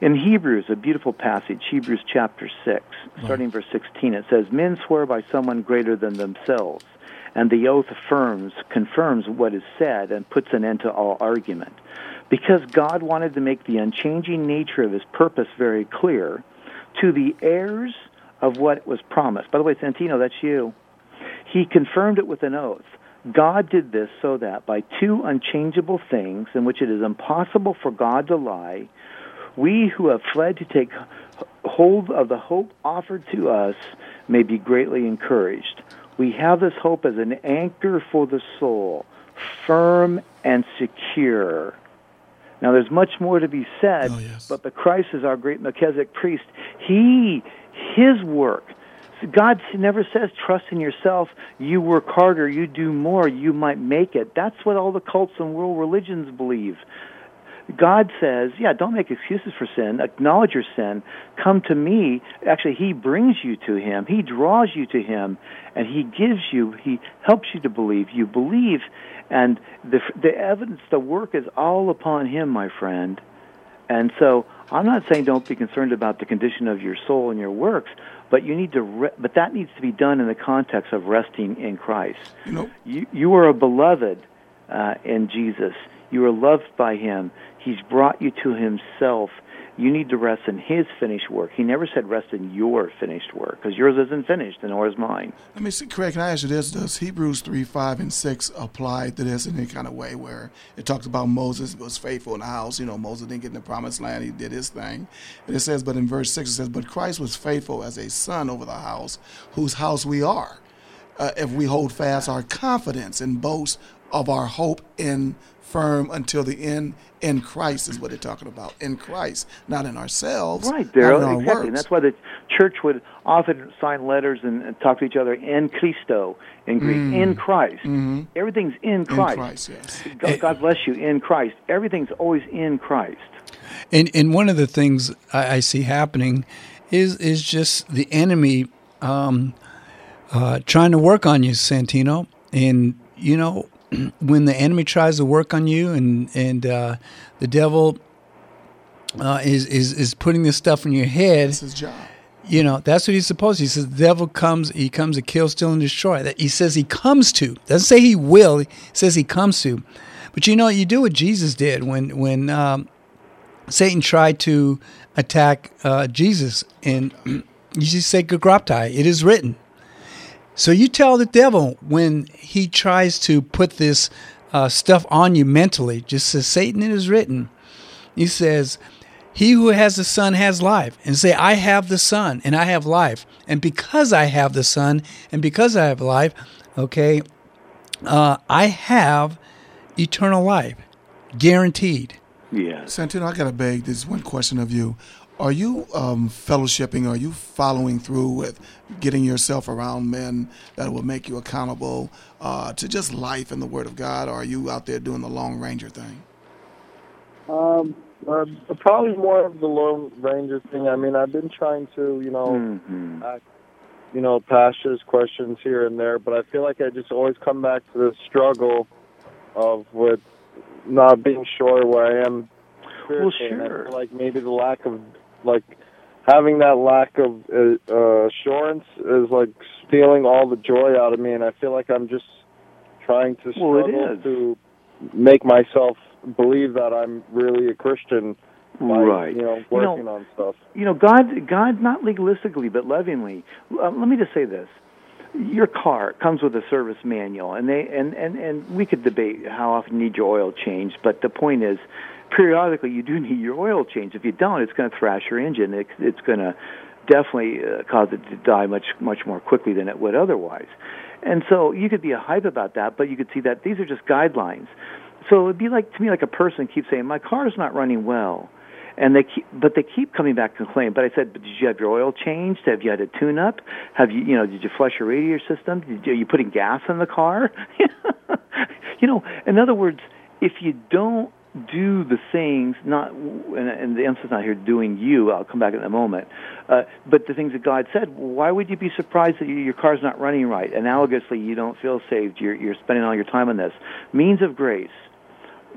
in Hebrews, a beautiful passage, Hebrews chapter 6, starting verse 16, it says, Men swear by someone greater than themselves, and the oath affirms, confirms what is said, and puts an end to all argument. Because God wanted to make the unchanging nature of his purpose very clear to the heirs of what was promised. By the way, Santino, that's you. He confirmed it with an oath. God did this so that by two unchangeable things in which it is impossible for God to lie, we who have fled to take hold of the hope offered to us may be greatly encouraged. We have this hope as an anchor for the soul, firm and secure. Now, there's much more to be said, Oh, yes. but the Christ is our great Melchizedek priest. He, his work, God never says trust in yourself. You work harder, you do more, you might make it. That's what all the cults and world religions believe. God says, yeah, don't make excuses for sin. Acknowledge your sin. Come to me. Actually, He brings you to Him. He draws you to Him, and He gives you. He helps you to believe. You believe, and the the evidence, the work is all upon Him, my friend. And so, I'm not saying don't be concerned about the condition of your soul and your works, but you need to. Re- but that needs to be done in the context of resting in Christ. You know, You you are a beloved uh, in Jesus. You are loved by Him. He's brought you to Himself. You need to rest in His finished work. He never said rest in your finished work because yours isn't finished, and nor is mine. let me see, Craig, can I ask you this? Does Hebrews 3, 5, and 6 apply to this in any kind of way where it talks about Moses was faithful in the house? You know, Moses didn't get in the promised land, he did his thing. And it says, but in verse 6, it says, but Christ was faithful as a son over the house, whose house we are. Uh, if we hold fast our confidence and boast of our hope in firm until the end in Christ is what they're talking about. In Christ, not in ourselves. Right, Daryl. our Exactly. And that's why the church would often sign letters and, and talk to each other in Christo in Greek, in Christ. Everything's in in Christ. Christ, yes. God, God bless you in Christ. Everything's always in Christ. And and one of the things I, I see happening is is just the enemy um, uh, trying to work on you, Santino. And you know, when the enemy tries to work on you, and and uh, the devil uh, is is is putting this stuff in your head, That's his job. you know that's what he's supposed to. He says the devil comes, he comes to kill, steal, and destroy. That he says he comes to. Doesn't say he will. He says he comes to. But you know, you do what Jesus did when when um, Satan tried to attack uh, Jesus, and you just say "Gegraptai," It is written. So you tell the devil when he tries to put this uh, stuff on you mentally, just says Satan, it is written. He says, He who has the Son has life. And say, I have the Son and I have life. And because I have the Son and because I have life, okay, uh, I have eternal life, guaranteed. Yes. Santino, I got to beg this one question of you. Are you um, fellowshipping? Are you following through with getting yourself around men that will make you accountable uh, to just life and the Word of God? Or are you out there doing the Lone Ranger thing? Um, uh, probably more of the Lone Ranger thing. I mean, I've been trying to, you know, hmm ask, you know, pastors questions here and there, but I feel like I just always come back to the struggle of with not being sure where I am. Well, spiritually, I sure. feel like maybe the lack of like having that lack of uh, uh, assurance is like stealing all the joy out of me, and I feel like I'm just trying to Well, it struggle is. to make myself believe that I'm really a Christian by Right. you know You know- working on stuff. you know, God, God, not legalistically, but lovingly. Uh, let me just say this: your car comes with a service manual, and they and and and we could debate how often you need your oil changed, but the point is, periodically you do need your oil changed. If you don't, it's going to thrash your engine. It's, it's going to definitely uh, cause it to die much much more quickly than it would otherwise. And so you could be a hype about that, but you could see that these are just guidelines. So it'd be like to me like a person keeps saying, "My car's not running well." and they keep, but they keep coming back and complaining. But I said, but did you have your oil changed? Have you had a tune-up? Have you, you know, did you flush your radiator system? Did you, are you putting gas in the car? you know, in other words, if you don't do the things, not, and, and the emphasis not here doing you. I'll come back in a moment. Uh, but the things that God said. Why would you be surprised that your car's not running right? Analogously, you don't feel saved. You're, you're spending all your time on this. Means of grace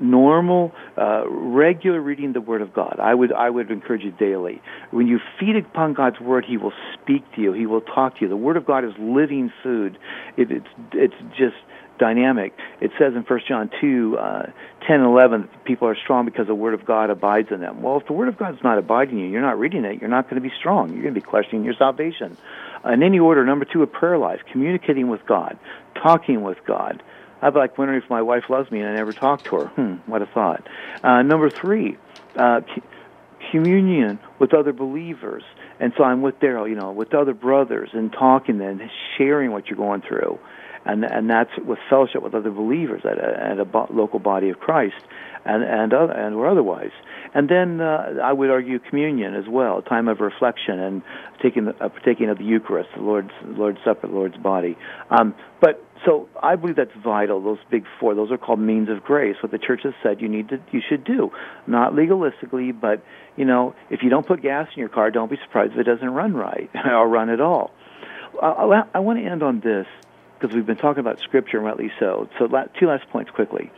normal, uh, regular reading the Word of God. I would I would encourage you daily. When you feed upon God's Word, He will speak to you. He will talk to you. The Word of God is living food. It, it's it's just dynamic. It says in 1 John 2, uh, 10 and 11 that people are strong because the Word of God abides in them. Well, if the Word of God is not abiding in you, you're not reading it, you're not going to be strong. You're going to be questioning your salvation. In any order, number two, a prayer life, communicating with God, talking with God. I'd like wondering if my wife loves me and I never talk to her. Hmm, what a thought. Uh, number three, uh, communion with other believers. And so I'm with Daryl, you know, with other brothers and talking and sharing what you're going through and and that's with fellowship with other believers at a, at a bo- local body of Christ, and and other, and or otherwise. And then uh, I would argue communion as well, a time of reflection and taking the, uh, partaking of the Eucharist, the Lord's Lord's Supper, the Lord's body. Um, but so I believe that's vital. Those big four, those are called means of grace. What the church has said you need to, you should do, not legalistically, but you know, if you don't put gas in your car, don't be surprised if it doesn't run right or run at all. I, I want to end on this because we've been talking about Scripture, and rightly so. So, two last points quickly.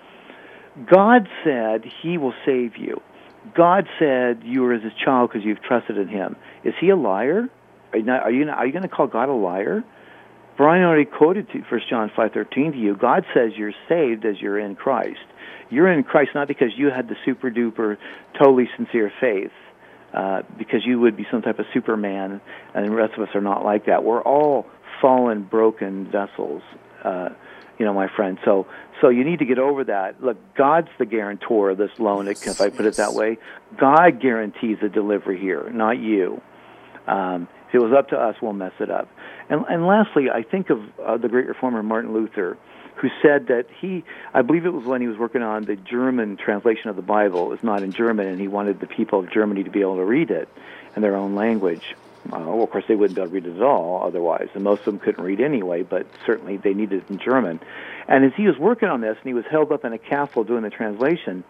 God said He will save you. God said you are His child because you've trusted in Him. Is He a liar? Are you not, are you, are you going to call God a liar? Brian already quoted First John five thirteen to you. God says you're saved as you're in Christ. You're in Christ not because you had the super duper, totally sincere faith, uh, because you would be some type of Superman, and the rest of us are not like that. We're all fallen, broken vessels. Uh, you know, my friend. So, so you need to get over that. Look, God's the guarantor of this loan. Yes, if I put it that way, God guarantees the delivery here, not you. Um, if it was up to us, we'll mess it up. And, and lastly, I think of uh, the great reformer Martin Luther, who said that he, I believe it was when he was working on the German translation of the Bible. It was not in German, and he wanted the people of Germany to be able to read it in their own language. Uh, well, of course, they wouldn't be able to read it at all otherwise, and most of them couldn't read anyway, but certainly they needed it in German. And as he was working on this, and he was held up in a castle doing the translation,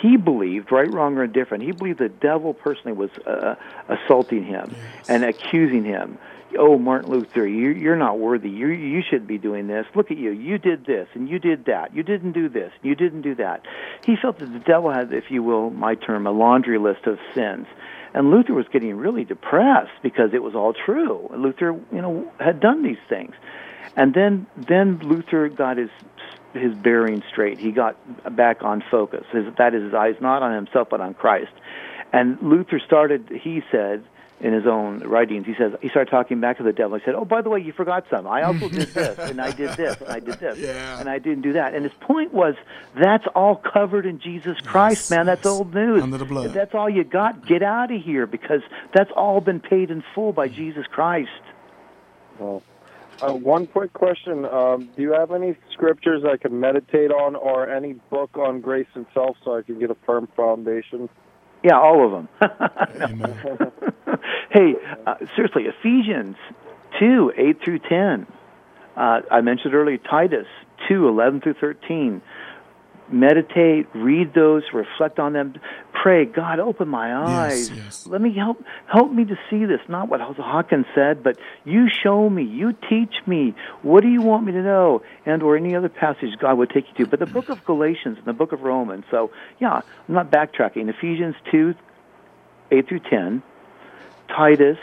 he believed, right, wrong, or indifferent, he believed the devil personally was uh, assaulting him yes. and accusing him. Oh, Martin Luther, you, you're not worthy. You, you should be doing this. Look at you. You did this and you did that. You didn't do this. You didn't do that. He felt that the devil had, if you will, my term, a laundry list of sins and Luther was getting really depressed because it was all true. Luther, you know, had done these things. And then then Luther got his his bearing straight. He got back on focus. His, that is his eyes not on himself but on Christ. And Luther started, he said, in his own writings. He says he started talking back to the devil. He said, "Oh, by the way, you forgot some. I also did this, and I did this, and I did this, yeah. and I didn't do that." And his point was, that's all covered in Jesus Christ, yes, man. That's yes. old news. Under the blood. If that's all you got, get out of here because that's all been paid in full by Jesus Christ. Well, uh, one quick question: um, Do you have any scriptures I can meditate on, or any book on grace itself, so I can get a firm foundation? Yeah, all of them. hey, uh, seriously, Ephesians 2, 8 through 10. Uh, I mentioned earlier Titus 2, 11 through 13 meditate, read those, reflect on them, pray, God, open my eyes. Yes, yes. Let me help help me to see this. Not what Hawkins said, but you show me, you teach me. What do you want me to know? And or any other passage God would take you to. But the book of Galatians and the book of Romans. So yeah, I'm not backtracking. Ephesians two, eight through ten, Titus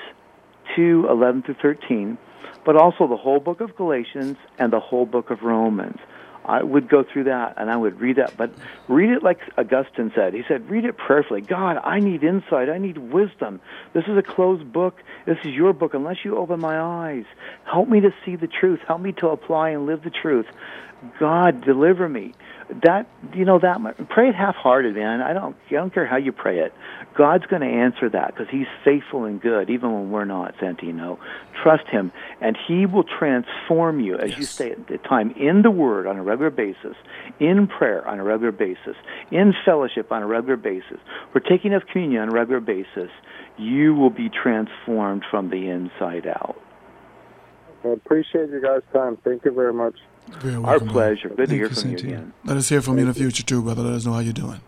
two, eleven through thirteen, but also the whole book of Galatians and the whole book of Romans. I would go through that and I would read that, but read it like Augustine said. He said, read it prayerfully. God, I need insight. I need wisdom. This is a closed book. This is your book. Unless you open my eyes, help me to see the truth. Help me to apply and live the truth. God deliver me. That you know that pray it half-hearted, man. I don't I don't care how you pray it. God's going to answer that because He's faithful and good, even when we're not. Santino, trust Him, and He will transform you as yes. you stay at the time in the Word on a regular basis, in prayer on a regular basis, in fellowship on a regular basis. We're taking of communion on a regular basis. You will be transformed from the inside out. I appreciate you guys' time. Thank you very much. Very Our pleasure. Good Thank to hear from you again. Let us hear from Thank you in the future too, brother. Let us know how you're doing.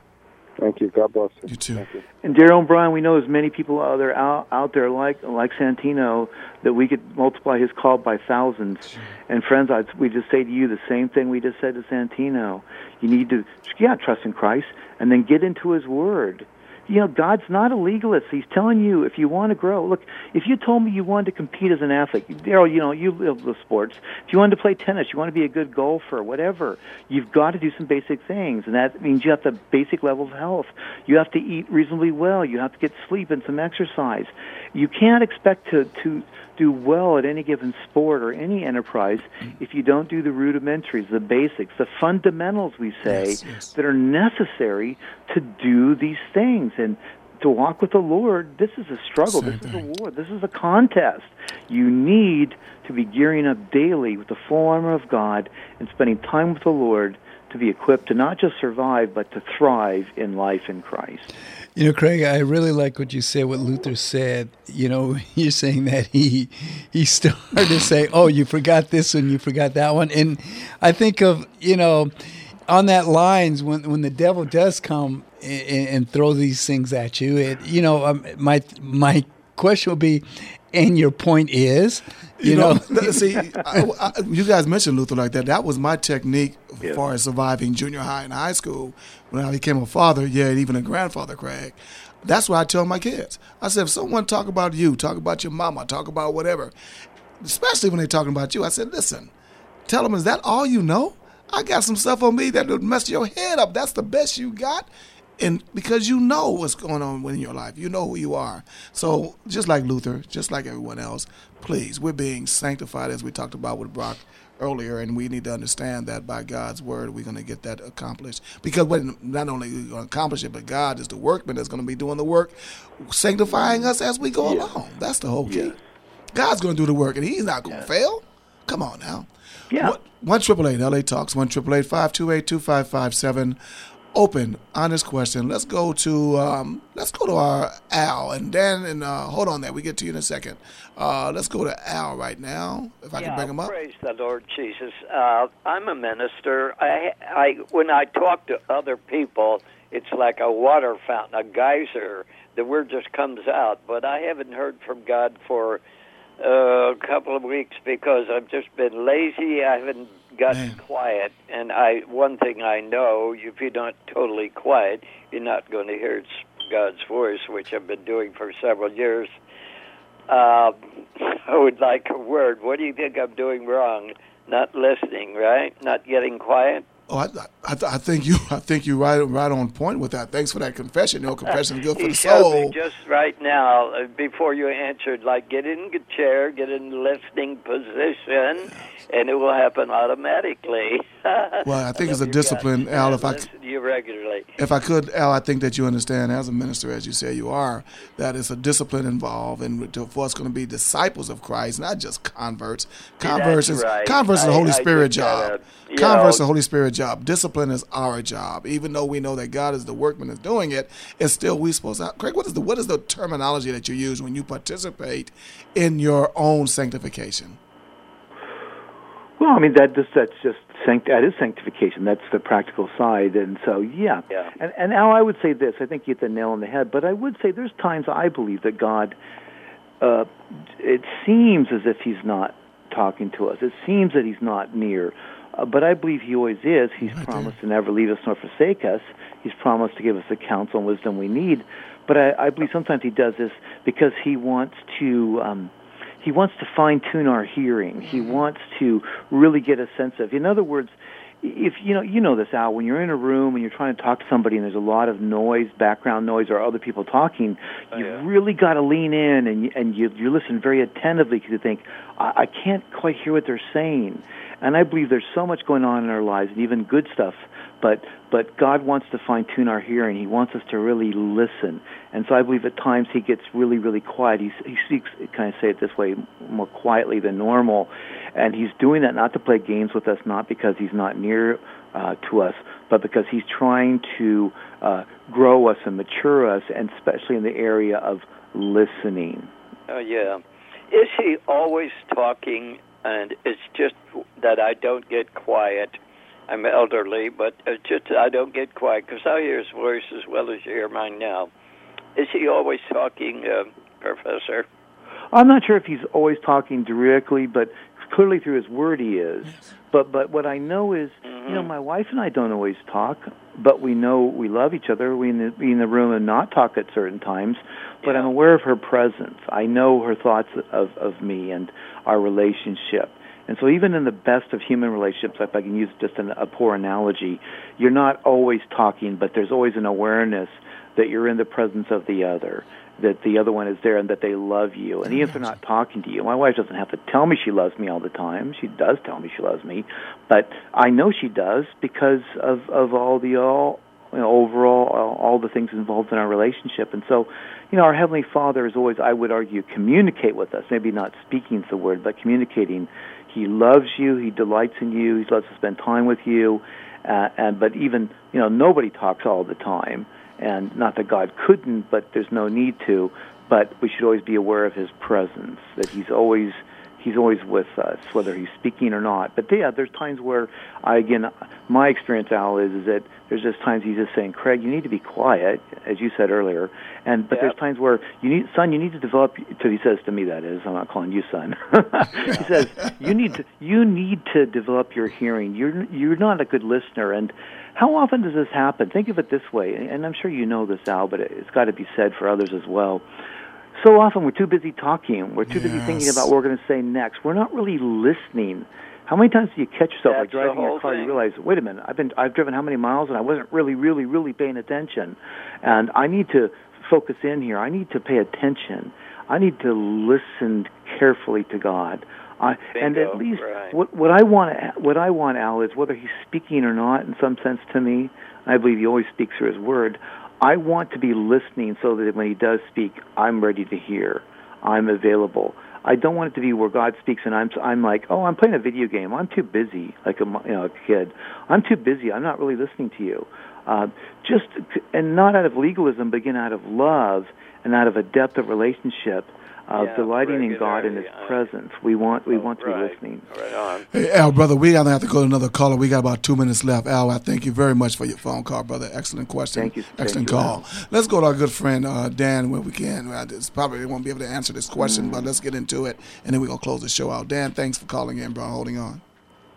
Thank you. God bless you. You too. You. And Daryl and Brian, we know as many people out there out, out there like like Santino that we could multiply his call by thousands. Sure. And friends, I'd, we just say to you the same thing we just said to Santino. You need to yeah trust in Christ and then get into His Word you know, God's not a legalist. He's telling you if you want to grow. Look, if you told me you wanted to compete as an athlete, Daryl, you know, you live the sports. If you wanted to play tennis, you want to be a good golfer, whatever, you've got to do some basic things, and that means you have the basic level of health. You have to eat reasonably well. You have to get sleep and some exercise. You can't expect to to do well at any given sport or any enterprise if you don't do the rudimentaries, the basics, the fundamentals, we say, yes, yes. that are necessary to do these things. And to walk with the Lord, this is a struggle. This is a war. This is a contest. You need to be gearing up daily with the full armor of God and spending time with the Lord to be equipped to not just survive, but to thrive in life in Christ. You know, Craig, I really like what you said, what Luther said. You know, you're saying that he he started to say, "Oh, you forgot this and you forgot that one," and I think of you know, on that lines when when the devil does come and, and throw these things at you, it you know, um, my my question would be, and your point is, you, you know, know see, I, I, you guys mentioned Luther like that. That was my technique yeah. as far as surviving junior high and high school. When I became a father, yeah, even a grandfather, Craig. That's what I tell my kids. I said, if someone talk about you, talk about your mama, talk about whatever, especially when they're talking about you, I said, listen, tell them, is that all you know? I got some stuff on me that would mess your head up. That's the best you got and because you know what's going on in your life, you know who you are. So just like Luther, just like everyone else, please, we're being sanctified as we talked about with Brock earlier, and we need to understand that by God's word, we're going to get that accomplished. Because when not only are we going to accomplish it, but God is the workman that's going to be doing the work, sanctifying us as we go yeah. along. That's the whole key. Yeah. God's going to do the work, and He's not going to yeah. fail. Come on now. Yeah. One triple eight LA Talks. One triple eight five two eight two five five seven open, honest question. Let's go to um, let's go to our Al and Dan and uh, hold on there. We get to you in a second. Uh, let's go to Al right now, if I yeah, can bring him up. Praise the Lord Jesus. Uh, I'm a minister. I, I when I talk to other people, it's like a water fountain, a geyser. The word just comes out. But I haven't heard from God for uh, a couple of weeks because I've just been lazy. I haven't gotten Man. quiet. And I, one thing I know, if you're not totally quiet, you're not going to hear God's voice, which I've been doing for several years. Uh, I would like a word. What do you think I'm doing wrong? Not listening, right? Not getting quiet. Oh, I, I, I, think you, I think you right, right on point with that. Thanks for that confession. No confession is good for the soul. just right now, uh, before you answered, like get in the chair, get in listening position, and it will happen automatically. well, I think it's a discipline, Al. If I listen to you regularly, if I could, Al, I think that you understand as a minister, as you say you are, that it's a discipline involved, and for us going to be disciples of Christ, not just converts. Converts is right. converts is the Holy I, Spirit I job. Uh, converts the Holy Spirit job. Discipline is our job. Even though we know that God is the workman is doing it, it's still we supposed to. Craig, what is the what is the terminology that you use when you participate in your own sanctification? Well, I mean that just that's just sanct- that is sanctification. That's the practical side, and so yeah. yeah. And and now I would say this. I think you hit the nail on the head. But I would say there's times I believe that God. Uh, it seems as if He's not talking to us. It seems that He's not near. Uh, but I believe He always is. He's right promised there. to never leave us nor forsake us. He's promised to give us the counsel and wisdom we need. But I, I believe sometimes He does this because He wants to. Um, he wants to fine tune our hearing. He mm-hmm. wants to really get a sense of. In other words, if you know you know this Al, when you're in a room and you're trying to talk to somebody and there's a lot of noise, background noise, or other people talking, oh, you've yeah. really got to lean in and you, and you you listen very attentively because you think I, I can't quite hear what they're saying, And I believe there's so much going on in our lives, and even good stuff. But but God wants to fine tune our hearing. He wants us to really listen. And so I believe at times He gets really really quiet. He he speaks. Can I say it this way? More quietly than normal, and He's doing that not to play games with us, not because He's not near uh, to us, but because He's trying to uh, grow us and mature us, and especially in the area of listening. Oh yeah. Is he always talking and it's just that I don't get quiet. I'm elderly, but it's just I don't get quiet because I hear his voice as well as you hear mine now. Is he always talking, uh, Professor? I'm not sure if he's always talking directly, but clearly through his word he is. But but what I know is, mm-hmm. you know, my wife and I don't always talk, but we know we love each other. We in the, be in the room and not talk at certain times, but Yeah. I'm aware of her presence. I know her thoughts of of me and our relationship. And so, even in the best of human relationships, if I can use just an, a poor analogy, you're not always talking, but there's always an awareness that you're in the presence of the other, that the other one is there, and that they love you. And even if they're not talking to you, my wife doesn't have to tell me she loves me all the time. She does tell me she loves me, but I know she does because of of all the all you know, overall all, all the things involved in our relationship. And so, you know, our heavenly Father is always, I would argue, communicate with us. Maybe not speaking the word, but communicating. He loves you. He delights in you. He loves to spend time with you. Uh, and but even you know nobody talks all the time, and not that God couldn't, but there's no need to. But we should always be aware of His presence. That He's always He's always with us, whether He's speaking or not. But yeah, there's times where I again, my experience, Al, is, is that there's just times He's just saying, Craig, you need to be quiet, as you said earlier. And but Yep. there's times where you need, son, you need to develop. To he says to me, that is, I'm not calling you son. he says you need to you need to develop your hearing. You're you're not a good listener. And how often does this happen? Think of it this way, and I'm sure you know this, Al, but it's got to be said for others as well. So often we're too busy talking. We're too busy thinking about what we're going to say next. We're not really listening. How many times do you catch yourself like That's driving your car? You thing. realize, wait a minute, I've been I've driven how many miles and I wasn't really, really, really paying attention, and I need to focus in here. I need to pay attention. I need to listen carefully to God. I, and at least right. what what I want what I want Al is whether he's speaking or not in some sense to me. I believe he always speaks through his word. I want to be listening so that when he does speak, I'm ready to hear. I'm available. I don't want it to be where God speaks and I'm I'm like, oh, I'm playing a video game. I'm too busy, like a you know a kid. I'm too busy. I'm not really listening to you. Uh, just and not out of legalism, but again out of love and out of a depth of relationship, of Yeah, delighting in God and His regularly, presence. We want we want to right. be listening. Right on. Hey, Al, brother, we gotta have to go to another caller. We got about two minutes left. Al, I thank you very much for your phone call, brother. Excellent question. Thank you. Thank Excellent you, call. Let's go to our good friend uh, Dan when we can. I just probably won't be able to answer this question, but let's get into it, and then we're gonna close the show out. Dan, thanks for calling in, bro. Holding on.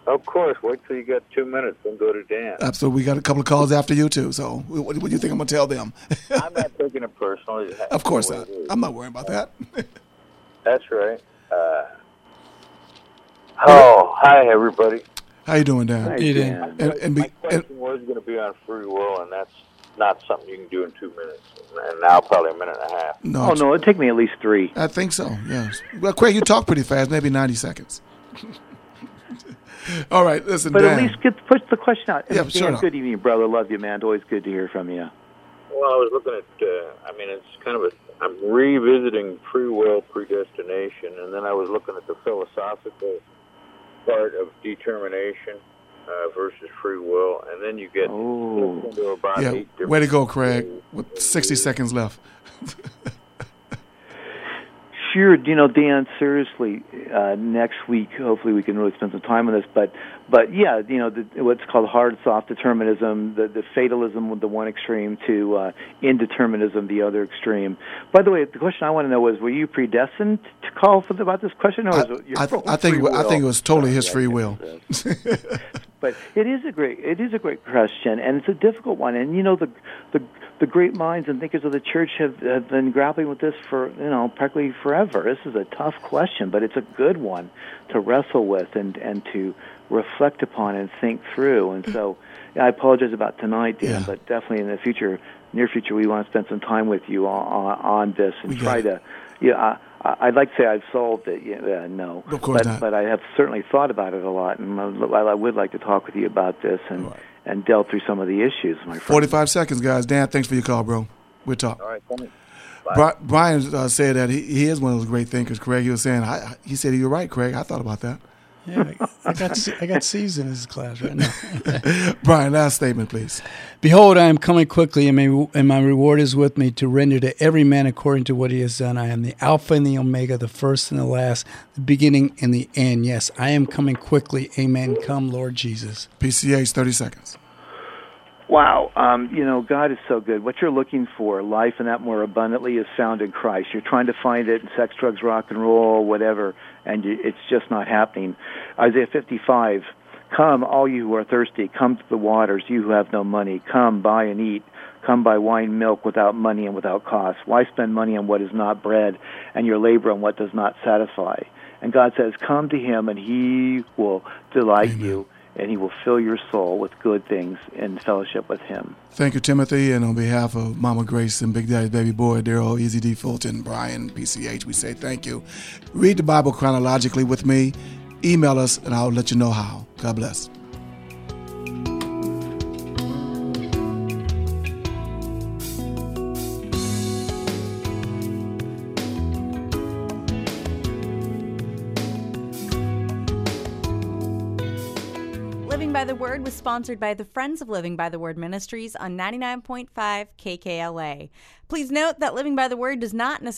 Of course. Wait till you get two minutes, then go to Dan. Absolutely. We got a couple of calls after you too. So, what, what do you think I'm gonna tell them? I'm not taking it personally. of course not. the way it is. I'm not worrying about that. That's right. Uh, oh, hi everybody. How you doing, Dan? Hi, You did. Dan. And, and, My be, and question was going to be on free will, and that's not something you can do in two minutes. And now probably a minute and a half. no, Oh no, it'd take me at least three. I think so. Yes. Well, Craig, you talk pretty fast. Maybe 90 seconds. All right. Listen, But Dan. at least get push the question out. Yeah, Dan, sure. Good evening, brother. Love you, man. Always good to hear from you. Well, I was looking at. Uh, I mean, it's kind of a. I'm revisiting free will, predestination, and then I was looking at the philosophical part of determination uh, versus free will, and then you get Oh. into about yeah. eight different. Way to go, Craig. With 60 seconds left. Sure, you know, Dan. Seriously, uh, next week, hopefully, we can really spend some time on this. But, but yeah, you know, the, what's called hard soft determinism, the the fatalism with the one extreme to uh, indeterminism, the other extreme. By the way, the question I want to know is: Were you predestined to call for the, about this question, or I, is it your I, I think free I think it was totally his free will. guess it is. but it is a great it is a great question and it's a difficult one and you know the the the great minds and thinkers of the church have, have been grappling with this for you know practically forever this is a tough question but it's a good one to wrestle with and and to reflect upon and think through and so yeah, I apologize about tonight Dan Yeah. but definitely in the future near future we want to spend some time with you on on, on this and We try to yeah, I, I'd like to say I've solved it. Yeah, uh, no, of course but, not. But I have certainly thought about it a lot, and I would like to talk with you about this and right. and delve through some of the issues. My friend. Forty-five seconds, guys. Dan, thanks for your call, bro. We'll talk. All right, thanks. Brian uh, said that he, he is one of those great thinkers. Craig, he was saying, I, he said you're right, Craig. I thought about that. Yeah, I got I got C's in his class right now. Brian, last statement, please. Behold, I am coming quickly, and my, and my reward is with me to render to every man according to what he has done. I am the Alpha and the Omega, the first and the last, the beginning and the end. Yes, I am coming quickly. Amen. Come, Lord Jesus. PCH, 30 seconds. Wow, um, you know, God is so good. What you're looking for, life and that more abundantly, is found in Christ. You're trying to find it in sex, drugs, rock and roll, whatever, and you, it's just not happening. Isaiah 55, Come, all you who are thirsty, come to the waters, you who have no money. Come, buy and eat. Come buy wine, milk without money and without cost. Why spend money on what is not bread, and your labor on what does not satisfy? And God says, Come to Him, and He will delight Amen. you and he will fill your soul with good things in fellowship with him. Thank you, Timothy. And on behalf of Mama Grace and Big Daddy's baby boy, Daryl, Easy D. Fulton, Brian, PCH, we say thank you. Read the Bible chronologically with me. Email us, and I'll let you know how. God bless. The Word was sponsored by the Friends of Living by the Word Ministries on 99.5 KKLA. Please note that Living by the Word does not necessarily